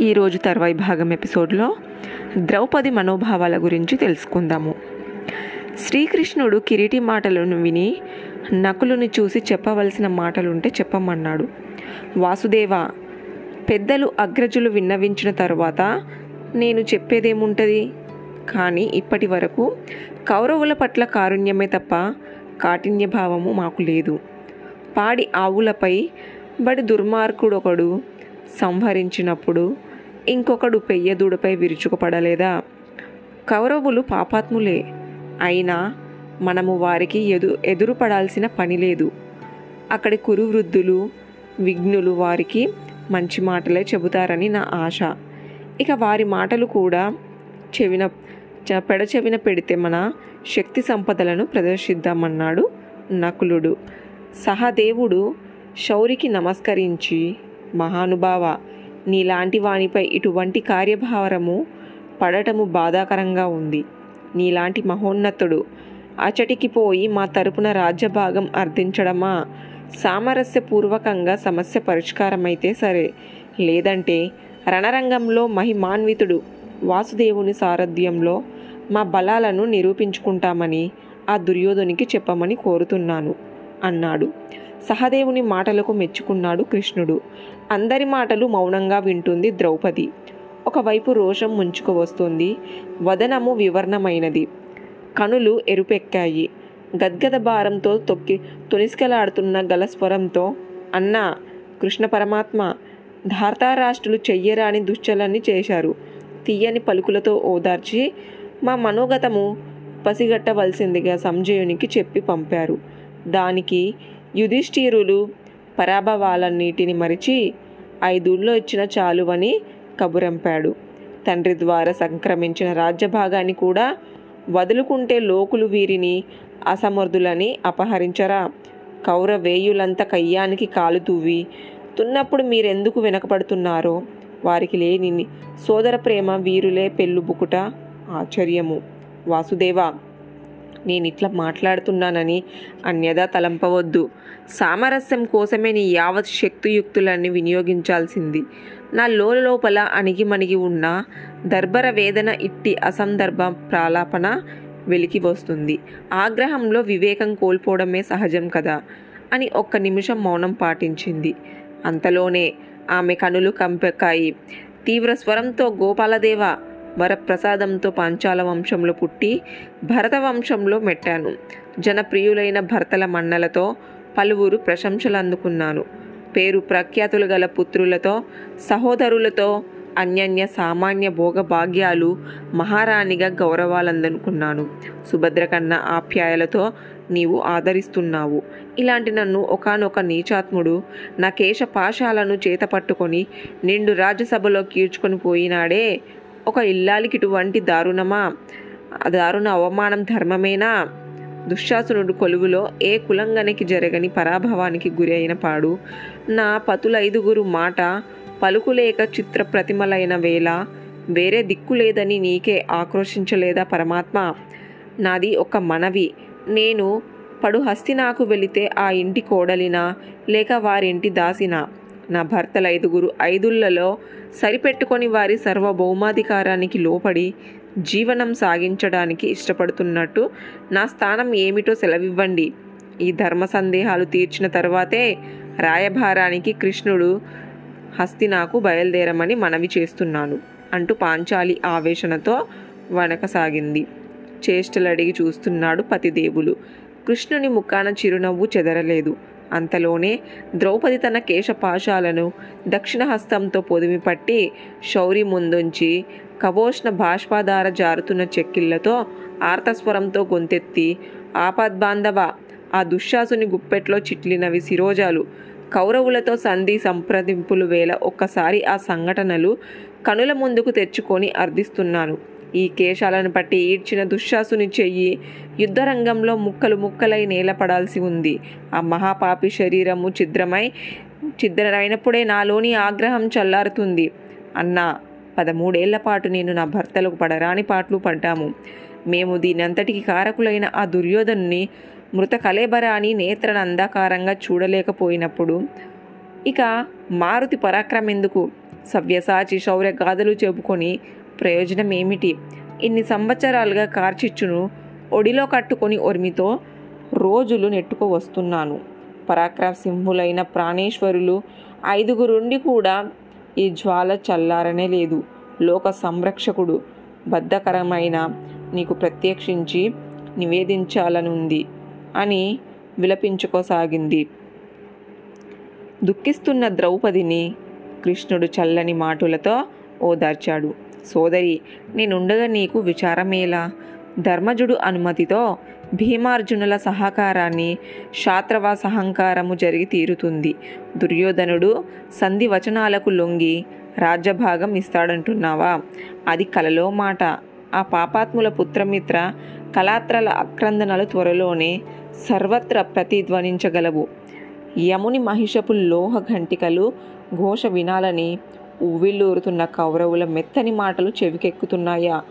ఈరోజు తర్వాయి భాగం ఎపిసోడ్లో ద్రౌపది మనోభావాల గురించి తెలుసుకుందాము. శ్రీకృష్ణుడు కిరీటి మాటలను విని నకులుని చూసి చెప్పవలసిన మాటలుంటే చెప్పమన్నాడు. వాసుదేవ పెద్దలు అగ్రజులు విన్నవించిన తరువాత నేను చెప్పేదేముంటుంది? కానీ ఇప్పటి వరకు కౌరవుల పట్ల కారుణ్యమే తప్ప కాఠిన్య భావము మాకు లేదు. పాడి ఆవులపై బడి దుర్మార్గుడొకడు సంహరించినప్పుడు ఇంకొకడు పెయ్యదూడపై విరుచుకుపడలేదా? కౌరవులు పాపాత్ములే. అయినా మనము వారికి ఎదు ఎదురుపడాల్సిన పని లేదు. అక్కడి కురువృద్ధులు విఘ్నులు వారికి మంచి మాటలే చెబుతారని నా ఆశ. ఇక వారి మాటలు కూడా చెవిన పెడచెవిన పెడితే మన శక్తి సంపదలను ప్రదర్శిద్దామన్నాడు నకులుడు. సహదేవుడు శౌరికి నమస్కరించి మహానుభావ నీలాంటి వానిపై ఇటువంటి కార్యభారము పడటము బాధాకరంగా ఉంది. నీలాంటి మహోన్నతుడు అచటికి పోయి మా తరపున రాజ్యభాగం అర్థించడమా? సామరస్యపూర్వకంగా సమస్య పరిష్కారమైతే సరే. లేదంటే రణరంగంలో మహిమాన్వితుడు వాసుదేవుని సారథ్యంలో మా బలాలను నిరూపించుకుంటామని ఆ దుర్యోధనికి చెప్పమని కోరుతున్నాను అన్నాడు. సహదేవుని మాటలకు మెచ్చుకున్నాడు కృష్ణుడు. అందరి మాటలు మౌనంగా వింటుంది ద్రౌపది. ఒకవైపు రోషం ముంచుకు వస్తుంది వదనము వివర్ణమైనది. కనులు ఎరుపెక్కాయి. గద్గద భారంతో తొక్కి తొనిసికలాడుతున్న గలస్వరంతో అన్నా కృష్ణ పరమాత్మ ధార్తారాష్ట్రులు చెయ్యరాని దుశ్చలన్ని చేశారు. తీయని పలుకులతో ఓదార్చి మా మనోగతము పసిగట్టవలసిందిగా సంజయునికి చెప్పి పంపారు. దానికి యుధిష్ఠిరులు పరాభవాలన్నిటిని మరిచి ఐదుల్లో ఇచ్చిన చాలువని కబురంపాడు. తండ్రి ద్వారా సంక్రమించిన రాజ్యభాగాన్ని కూడా వదులుకుంటే లోకులు వీరిని అసమర్థులని అపహరించరా? కౌరవేయులంత కయ్యానికి కాలు తువ్వి తున్నప్పుడు మీరెందుకు వెనకపడుతున్నారో వారికి లేని సోదర ప్రేమ వీరులే పెళ్ళుబుకుట ఆశ్చర్యము. వాసుదేవా నేను ఇట్లా మాట్లాడుతున్నానని అన్యదా తలంపవద్దు. సామరస్యం కోసమే నీ యావత్ శక్తియుక్తులన్నీ వినియోగించాల్సింది. నా లోపల అణిగిమణిగి ఉన్న దర్భర వేదన ఇట్టి అసందర్భ ప్రాలాపన వెలికి వస్తుంది. ఆగ్రహంలో వివేకం కోల్పోవడమే సహజం కదా అని ఒక్క నిమిషం మౌనం పాటించింది. అంతలోనే ఆమె కనులు కంపెక్కాయి. తీవ్ర స్వరంతో గోపాలదేవ! వరప్రసాదంతో పాంచాల వంశంలో పుట్టి భరత వంశంలో మెట్టాను. జనప్రియులైన భర్తల మన్నలతో పలువురు ప్రశంసలు అందుకున్నాను పేరు ప్రఖ్యాతులు గల పుత్రులతో సహోదరులతో అన్యన్య సామాన్య భోగభాగ్యాలు మహారాణిగా గౌరవాలందనుకున్నాను. సుభద్ర కన్నా ఆప్యాయలతో నీవు ఆదరిస్తున్నావు. ఇలాంటి నన్ను ఒకనొక నీచాత్ముడు నా కేశ పాశాలను చేతపట్టుకొని నిండు రాజ్యసభలో కీర్చుకొని పోయినాడే ఒక ఇల్లాలికి ఇటువంటి దారుణమా? ఆ దారుణ అవమానం ధర్మమేనా? దుశ్శాసునుడు కొలువులో ఏ కులంగనికి జరగని పరాభవానికి గురి అయిన పాడు. నా పతులైదుగురు మాట పలుకులేక చిత్ర ప్రతిమలైన వేళ వేరే దిక్కు లేదని నీకే ఆక్రోశించలేదా పరమాత్మ? నాది ఒక మనవి. నేను పడు హస్తినాకు వెళితే ఆ ఇంటి కోడలినా లేక వారింటి దాసినా? నా భర్తల ఐదుగురు ఐదుళ్ళలో సరిపెట్టుకొని వారి సర్వభౌమాధికారానికి లోపడి జీవనం సాగించడానికి ఇష్టపడుతున్నట్టు నా స్థానం ఏమిటో సెలవివ్వండి. ఈ ధర్మ సందేహాలు తీర్చిన తర్వాతే రాయభారానికి కృష్ణుడు హస్తినాకు బయలుదేరమని మనవి చేస్తున్నాను అంటూ పాంచాలి ఆవేశనతో వనకసాగింది చేష్టలడిగి చూస్తున్నాడు పతిదేవులు. కృష్ణుని ముఖాన చిరునవ్వు చెదరలేదు. అంతలోనే ద్రౌపది తన కేశపాశాలను దక్షిణహస్తంతో పొదిమి పట్టి శౌరి ముందుంచి కవోష్ణ బాష్పాధార జారుతున్న చెక్కిళ్ళతో ఆర్తస్వరంతో గొంతెత్తి ఆపద్బాంధవ ఆ దుశ్శాసుని గుప్పెట్లో చిట్లినవి శిరోజాలు. కౌరవులతో సంధి సంప్రదింపులు వేళ ఒక్కసారి ఆ సంఘటనలు కనుల ముందుకు తెచ్చుకొని అర్థిస్తున్నాను ఈ కేశాలను పట్టి ఈడ్చిన దుశ్శాసుని చెయ్యి యుద్ధరంగంలో ముక్కలు ముక్కలై నేలపడాల్సి ఉంది. ఆ మహాపాపి శరీరము ఛిద్రమై ఛిద్రమైనప్పుడే నాలోని ఆగ్రహం చల్లారుతుంది. అన్నా పదమూడేళ్ళ పాటు నేను నా భర్తలకు పడరాని పాటలు పడ్డాము. మేము దీనంతటికి కారకులైన ఆ దుర్యోధనుని మృత కలేబరాని నేత్రను అంధకారంగా చూడలేకపోయినప్పుడు ఇక మారుతి పరాక్రమెందుకు సవ్యసాచి శౌర్య గాథలు చెప్పుకొని ప్రయోజనం ఏమిటి ఇన్ని సంవత్సరాలుగా కార్చిచ్చును ఒడిలో కట్టుకొని ఒరిమితో రోజులు నెట్టుకు వస్తున్నాను. పరాక్రమ సింహులైన ప్రాణేశ్వరులు ఐదుగురుండి కూడా ఈ జ్వాల చల్లారనే లేదు. లోక సంరక్షకుడు బద్ధకరమైన నీకు ప్రత్యక్షించి నివేదించాలనుంది అని విలపించుకోసాగింది. దుఃఖిస్తున్న ద్రౌపదిని కృష్ణుడు చల్లని మాటలతో ఓదార్చాడు. సోదరి నేనుండగా నీకు విచారమేలా? ధర్మజుడు అనుమతితో భీమార్జునుల సహకారాన్ని శాత్రవ సహంకారము జరిగి తీరుతుంది. దుర్యోధనుడు సంధి వచనాలకు లొంగి రాజ్యభాగం ఇస్తాడంటున్నావా? అది కలలో మాట. ఆ పాపాత్ముల పుత్రమిత్ర కళాత్రల అక్రందనలు త్వరలోనే సర్వత్ర ప్రతిధ్వనించగలవు. యముని మహిషపు లోహ ఘంటికలు ఘోష వినాలని ఉవ్విళ్ళూరుతున్న కౌరవుల మెత్తని మాటలు చెవికెక్కుతున్నాయా?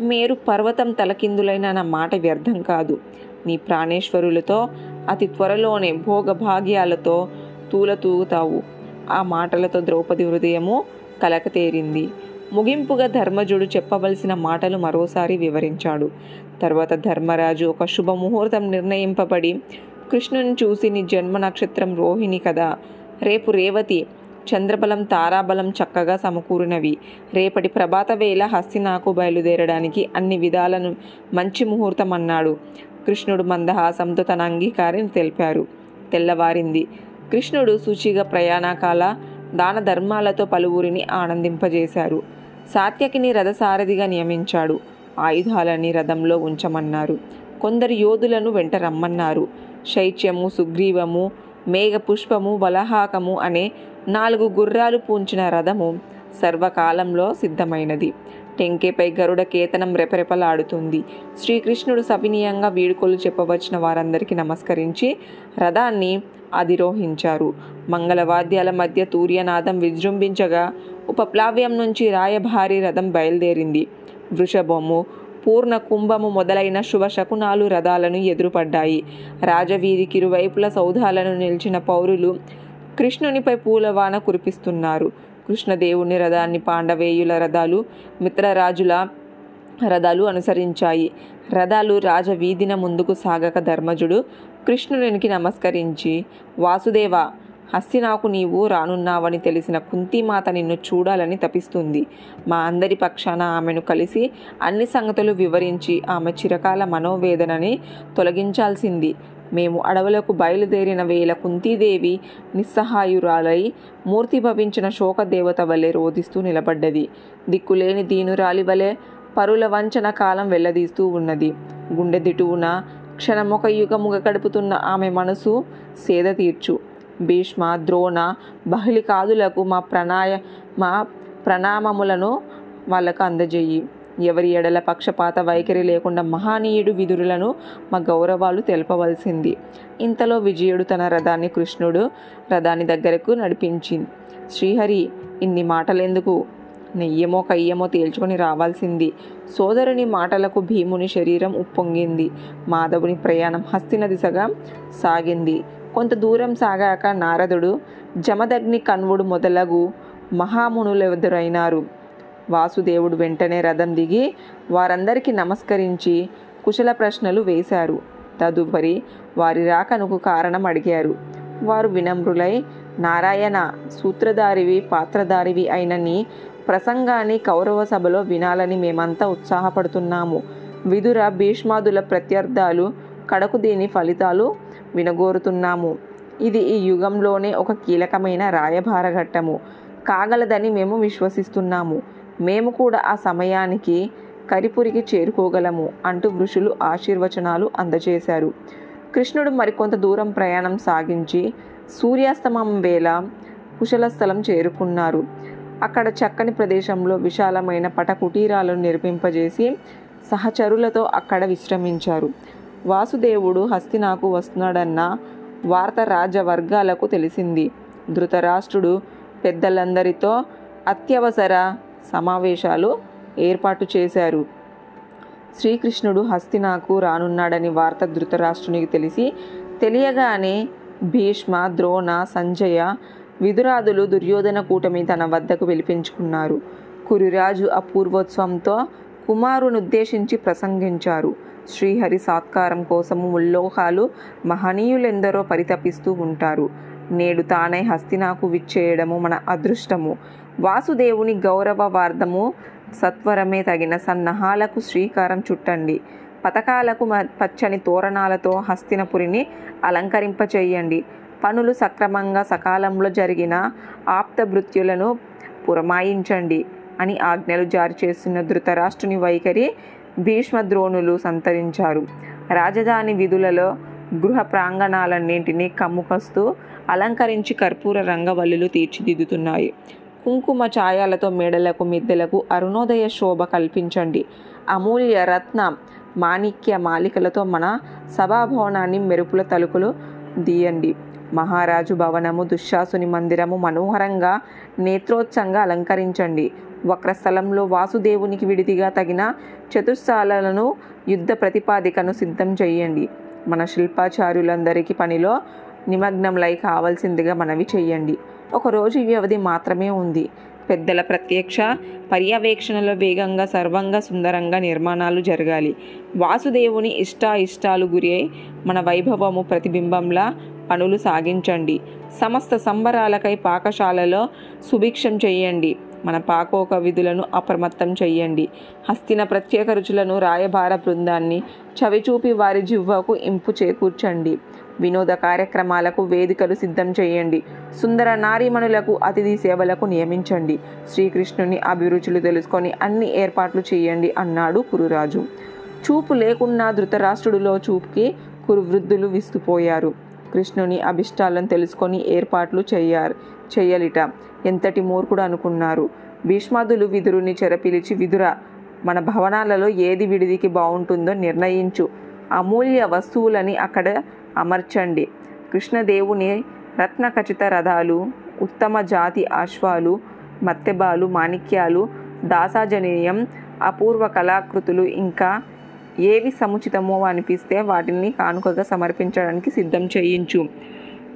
మేరు పర్వతం తలకిందులైన నా మాట వ్యర్థం కాదు. నీ ప్రాణేశ్వరులతో అతి త్వరలోనే భోగభాగ్యాలతో తూలతూగుతావు. ఆ మాటలతో ద్రౌపది హృదయము కలకతేరింది. ముగింపుగా ధర్మజుడు చెప్పవలసిన మాటలు మరోసారి వివరించాడు. తర్వాత ధర్మరాజు ఒక శుభముహూర్తం నిర్ణయింపబడి కృష్ణుని చూసి నీ జన్మ నక్షత్రం రోహిణి కదా. రేపు రేవతి చంద్రబలం తారాబలం చక్కగా సమకూరినవి. రేపటి ప్రభాత వేళ హస్తినాకు బయలుదేరడానికి అన్ని విధాలను మంచి ముహూర్తం అన్నాడు. కృష్ణుడు మందహాసంతో తన అంగీకారం తెలిపారు. తెల్లవారింది. కృష్ణుడు శుచిగా ప్రయాణకాల దాన ధర్మాలతో పలువురిని ఆనందింపజేశారు. సాత్యకిని రథసారథిగా నియమించాడు. ఆయుధాలని రథంలో ఉంచమన్నారు. కొందరు యోధులను వెంట రమ్మన్నారు. శైత్యము సుగ్రీవము మేఘ పుష్పము అనే నాలుగు గుర్రాలు పూంచిన రథము సర్వకాలంలో సిద్ధమైనది. టెంకేపై గరుడ కేతనం రెపరెపలాడుతుంది. శ్రీకృష్ణుడు సవినీయంగా వీడుకోలు చెప్పవచ్చిన వారందరికీ నమస్కరించి రథాన్ని అధిరోహించారు. మంగళవాద్యాల మధ్య తూర్యనాదం విజృంభించగా ఉపప్లావ్యం నుంచి రాయభారి రథం బయలుదేరింది. వృషభము పూర్ణ కుంభము మొదలైన శుభ శకునాలు రథాలను ఎదురుపడ్డాయి. రాజవీధికి ఇరువైపుల సౌధాలను నిలిచిన పౌరులు కృష్ణునిపై పూలవాన కురిపిస్తున్నారు. కృష్ణదేవుని రథాన్ని పాండవేయుల రథాలు మిత్రరాజుల రథాలు అనుసరించాయి. రథాలు రాజవీధిన ముందుకు సాగక ధర్మజుడు కృష్ణునికి నమస్కరించి వాసుదేవ హస్తినాకు నీవు రానున్నావని తెలిసిన కుంతిమాత నిన్ను చూడాలని తపిస్తుంది. మా అందరి పక్షాన ఆమెను కలిసి అన్ని సంగతులు వివరించి ఆమె చిరకాల మనోవేదనని తొలగించాల్సింది. మేము అడవులకు బయలుదేరిన వేళ కుంతీదేవి నిస్సహాయురాలై మూర్తి భవించిన శోకదేవత వలె రోధిస్తూ నిలబడ్డది. దిక్కులేని దీనురాలి వలె పరుల వంచన కాలం వెళ్ళదీస్తూ ఉన్నది. గుండె దిటువున క్షణమొక యుగముగ గడుపుతున్న ఆమె మనసు సేద తీర్చు. భీష్మ ద్రోణ బహిళికాదులకు మా ప్రణాయ మా ప్రణామములను వాళ్ళకు అందజేయి. ఎవరి ఎడల పక్షపాత వైఖరి లేకుండా మహానీయుడు విధురులను మా గౌరవాలు తెలపవలసింది. ఇంతలో విజయుడు తన రథాన్ని కృష్ణుడు రథాన్ని దగ్గరకు నడిపించింది. శ్రీహరి ఇన్ని మాటలెందుకు? నెయ్యమో కయ్యమో తేల్చుకొని రావాల్సింది. సోదరుని మాటలకు భీముని శరీరం ఉప్పొంగింది. మాధవుని ప్రయాణం హస్తిన దిశగా సాగింది. కొంత దూరం సాగాక నారదుడు జమదగ్ని కన్వుడు మొదలగు మహామునులు వాసుదేవుడు వెంటనే రథం దిగి వారందరికీ నమస్కరించి కుశల ప్రశ్నలు వేశారు. తదుపరి వారి రాకనుకు కారణం అడిగారు. వారు వినమ్రులై నారాయణ సూత్రధారివి పాత్రధారివి అయిన నీ ప్రసంగాన్ని కౌరవ సభలో వినాలని మేమంతా ఉత్సాహపడుతున్నాము. విదుర భీష్మాదుల ప్రత్యర్థాలు కడకు దీని ఫలితాలు వినగోరుతున్నాము. ఇది ఈ యుగంలోనే ఒక కీలకమైన రాయభార ఘట్టము కాగలదని మేము విశ్వసిస్తున్నాము. మేము కూడా ఆ సమయానికి కరిపురికి చేరుకోగలము అంటూ ఋషులు ఆశీర్వచనాలు అందజేశారు. కృష్ణుడు మరికొంత దూరం ప్రయాణం సాగించి సూర్యాస్తమం వేళ కుశలస్థలం చేరుకున్నారు. అక్కడ చక్కని ప్రదేశంలో విశాలమైన పట కుటీరాలను నిర్మింపజేసి సహచరులతో అక్కడ విశ్రమించారు. వాసుదేవుడు హస్తినాకు వస్తున్నాడన్న వార్త రాజవర్గాలకు తెలిసింది. ధృతరాష్ట్రుడు పెద్దలందరితో అత్యవసర సమావేశాలు ఏర్పాటు చేశారు. శ్రీకృష్ణుడు హస్తినాకు రానున్నాడని వార్త ధృతరాష్ట్రునికి తెలిసి తెలియగానే భీష్మ ద్రోణ సంజయ విదురాదులు దుర్యోధన కూటమి తన వద్దకు పిలిపించుకున్నారు. కురిరాజు అపూర్వోత్సవంతో కుమారునుద్దేశించి ప్రసంగించారు. శ్రీహరి సాత్కారం కోసము ఉల్లోహాలు మహనీయులెందరో పరితపిస్తూ ఉంటారు. నేడు తానే హస్తినాకు విచ్చేయడము మన అదృష్టము. వాసుదేవుని గౌరవవార్ధము సత్వరమే తగిన సన్నాహాలకు శ్రీకారం చుట్టండి. పథకాలకు మ- పచ్చని తోరణాలతో హస్తినపురిని అలంకరింపచేయండి. పనులు సక్రమంగా సకాలంలో జరిగిన ఆప్తభృత్యులను పురమాయించండి అని ఆజ్ఞలు జారీ చేస్తున్న ధృతరాష్ట్రుని వైఖరి భీష్మద్రోణులు సంతరించారు. రాజధాని విధులలో గృహ ప్రాంగణాలన్నింటినీ కమ్ముకస్తూ అలంకరించి కర్పూర రంగవల్లులు తీర్చిదిద్దుతున్నాయి. కుంకుమ ఛాయాలతో మేడలకు మిద్దెలకు అరుణోదయ శోభ కల్పించండి. అమూల్య రత్న మాణిక్య మాలికలతో మన సభాభవనాన్ని మెరుపుల తలుపులు దీయండి మహారాజు భవనము దుశ్శాసుని మందిరము మనోహరంగా నేత్రోత్సంగా అలంకరించండి. వక్రస్థలంలో వాసుదేవునికి విడిదిగా తగిన చతుస్సాలను యుద్ధ ప్రతిపాదికను సిద్ధం చేయండి. మన శిల్పాచార్యులందరికీ పనిలో నిమగ్నంలై కావాల్సిందిగా మనవి చేయండి. ఒక రోజు వ్యవధి మాత్రమే ఉంది. పెద్దల ప్రత్యక్ష పర్యవేక్షణలో వేగంగా సర్వంగా సుందరంగా నిర్మాణాలు జరగాలి. వాసుదేవుని ఇష్ట ఇష్టాలు గురి అయి మన వైభవము ప్రతిబింబంలా పనులు సాగించండి. సమస్త సంబరాలకై పాకశాలలో సుభిక్షం చేయండి మన పాకోక విధులను అప్రమత్తం చేయండి హస్తిన ప్రత్యేక రుచులను రాయభార బృందాన్ని చవిచూపి వారి జివ్వకు ఇంపు చేకూర్చండి. వినోద కార్యక్రమాలకు వేదికలు సిద్ధం చేయండి. సుందర నారీమణులకు అతిథి సేవలకు నియమించండి. శ్రీకృష్ణుని అభిరుచులు తెలుసుకొని అన్ని ఏర్పాట్లు చేయండి అన్నాడు కురురాజు. చూపు లేకున్నా ధృతరాష్ట్రుడిలో చూపుకి కురువృద్ధులు విస్తుపోయారు. కృష్ణుని అభిష్టాలను తెలుసుకొని ఏర్పాట్లు చేయారు చేయలిట. ఎంతటి మూర్ఖుడు అనుకున్నారు. భీష్మాదులు విదురుని చెరపిలిచి విదుర మన భవనాలలో ఏది విడిదికి బాగుంటుందో నిర్ణయించు. అమూల్య వస్తువులని అక్కడ అమర్చండి. కృష్ణదేవుని రత్న ఖచిత రథాలు ఉత్తమ జాతి అశ్వాలు మత్తెబాలు మాణిక్యాలు దాసాజనీయం అపూర్వ కళాకృతులు ఇంకా ఏవి సముచితమో అనిపిస్తే వాటిని కానుకగా సమర్పించడానికి సిద్ధం చేయించు.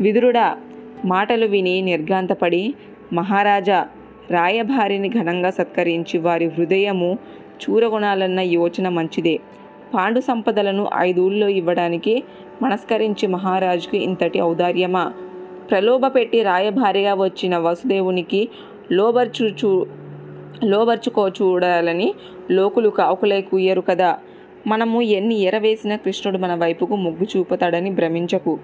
విదురుడా మాటలు విని నిర్గాంతపడి మహారాజా రాయభారిని ఘనంగా సత్కరించి వారి హృదయము చూరగొనాలన్న యోచన మంచిదే. పాండు సంపదలను ఐదూళ్ళలో ఇవ్వడానికి మనస్కరించి మహారాజుకు ఇంతటి ఔదార్యమా? ప్రలోభ పెట్టి రాయభారిగా వచ్చిన వసుదేవునికి లోబర్చుచు లోబర్చుకో చూడాలని లోకులు కాకులై కూయరు కదా? మనము ఎన్ని ఎరవేసిన కృష్ణుడు మన వైపుకు మొగ్గు చూపుతాడని భ్రమించకు.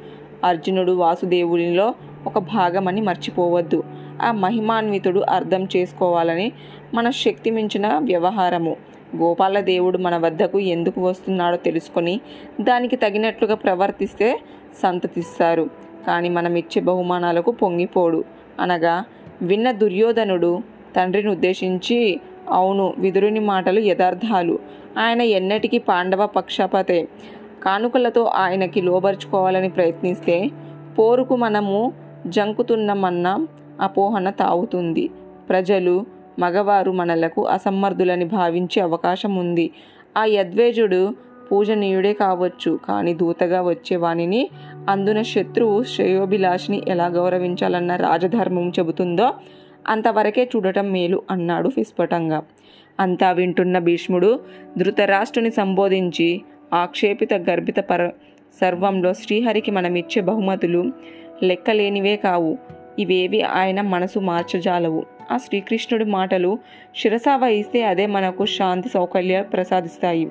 అర్జునుడు వాసుదేవునిలో ఒక భాగమని మర్చిపోవద్దు. ఆ మహిమాన్వితుడు అర్థం చేసుకోవాలని మన శక్తి మించిన వ్యవహారము. గోపాలదేవుడు మన వద్దకు ఎందుకు వస్తున్నాడో తెలుసుకొని దానికి తగినట్లుగా ప్రవర్తిస్తే సంతతిస్తారు. కానీ మనం ఇచ్చే బహుమానాలకు పొంగిపోడు. అనగా విన్న దుర్యోధనుడు తండ్రిని ఉద్దేశించి అవును విదురుని మాటలు యథార్థాలు. ఆయన ఎన్నటికీ పాండవ పక్షపాతే. కానుకలతో ఆయనకి లోబరుచుకోవాలని ప్రయత్నిస్తే పోరుకు మనము జంకుతున్నమన్నా అపోహన తావుతుంది ప్రజలు మగవారు మనలకు అసమర్థులని భావించే అవకాశం ఉంది ఆ యద్వేజుడు పూజనీయుడే కావచ్చు కానీ దూతగా వచ్చే వానిని అందున శత్రువు శ్రేయోభిలాషిని ఎలా గౌరవించాలన్న రాజధర్మం చెబుతుందో అంతవరకే చూడటం మేలు అన్నాడు విస్ఫుటంగా అంతా వింటున్న భీష్ముడు ధృతరాష్ట్రుని సంబోధించి ఆక్షేపిత గర్భిత పర సర్వంలో శ్రీహరికి మనమిచ్చే బహుమతులు లెక్కలేనివే కావు. ఇవేవి ఆయన మనసు మార్చజాలవు. ఆ శ్రీకృష్ణుడి మాటలు శిరసా వహిస్తే అదే మనకు శాంతి సౌకర్య ప్రసాదిస్తాయి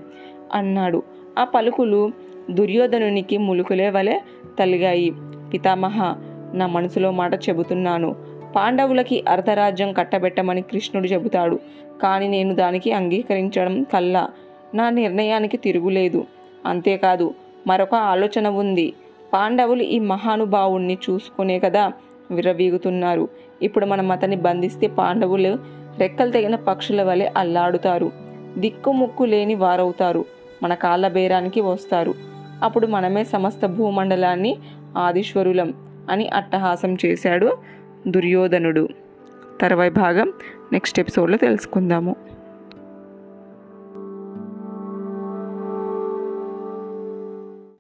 అన్నాడు. ఆ పలుకులు దుర్యోధనునికి ములుకులే వలె తలిగాయి. పితామహ నా మనసులో మాట చెబుతున్నాను. పాండవులకి అర్ధరాజ్యం కట్టబెట్టమని కృష్ణుడు చెబుతాడు. కానీ నేను దానికి అంగీకరించడం కల్లా. నా నిర్ణయానికి తిరుగులేదు. అంతేకాదు మరొక ఆలోచన ఉంది. పాండవులు ఈ మహానుభావుణ్ణి చూసుకునే కదా విర్రవీగుతున్నారు. ఇప్పుడు మనం అతన్ని బంధిస్తే పాండవులు రెక్కలు తెగిన పక్షుల వలె అల్లాడుతారు. దిక్కుముక్కు లేని వారవుతారు. మన కాళ్ళ బేరానికి వస్తారు. అప్పుడు మనమే సమస్త భూమండలాన్ని ఆదిశ్వరులం అని అట్టహాసం చేశాడు దుర్యోధనుడు. తర్వాయి భాగం నెక్స్ట్ ఎపిసోడ్లో తెలుసుకుందాము.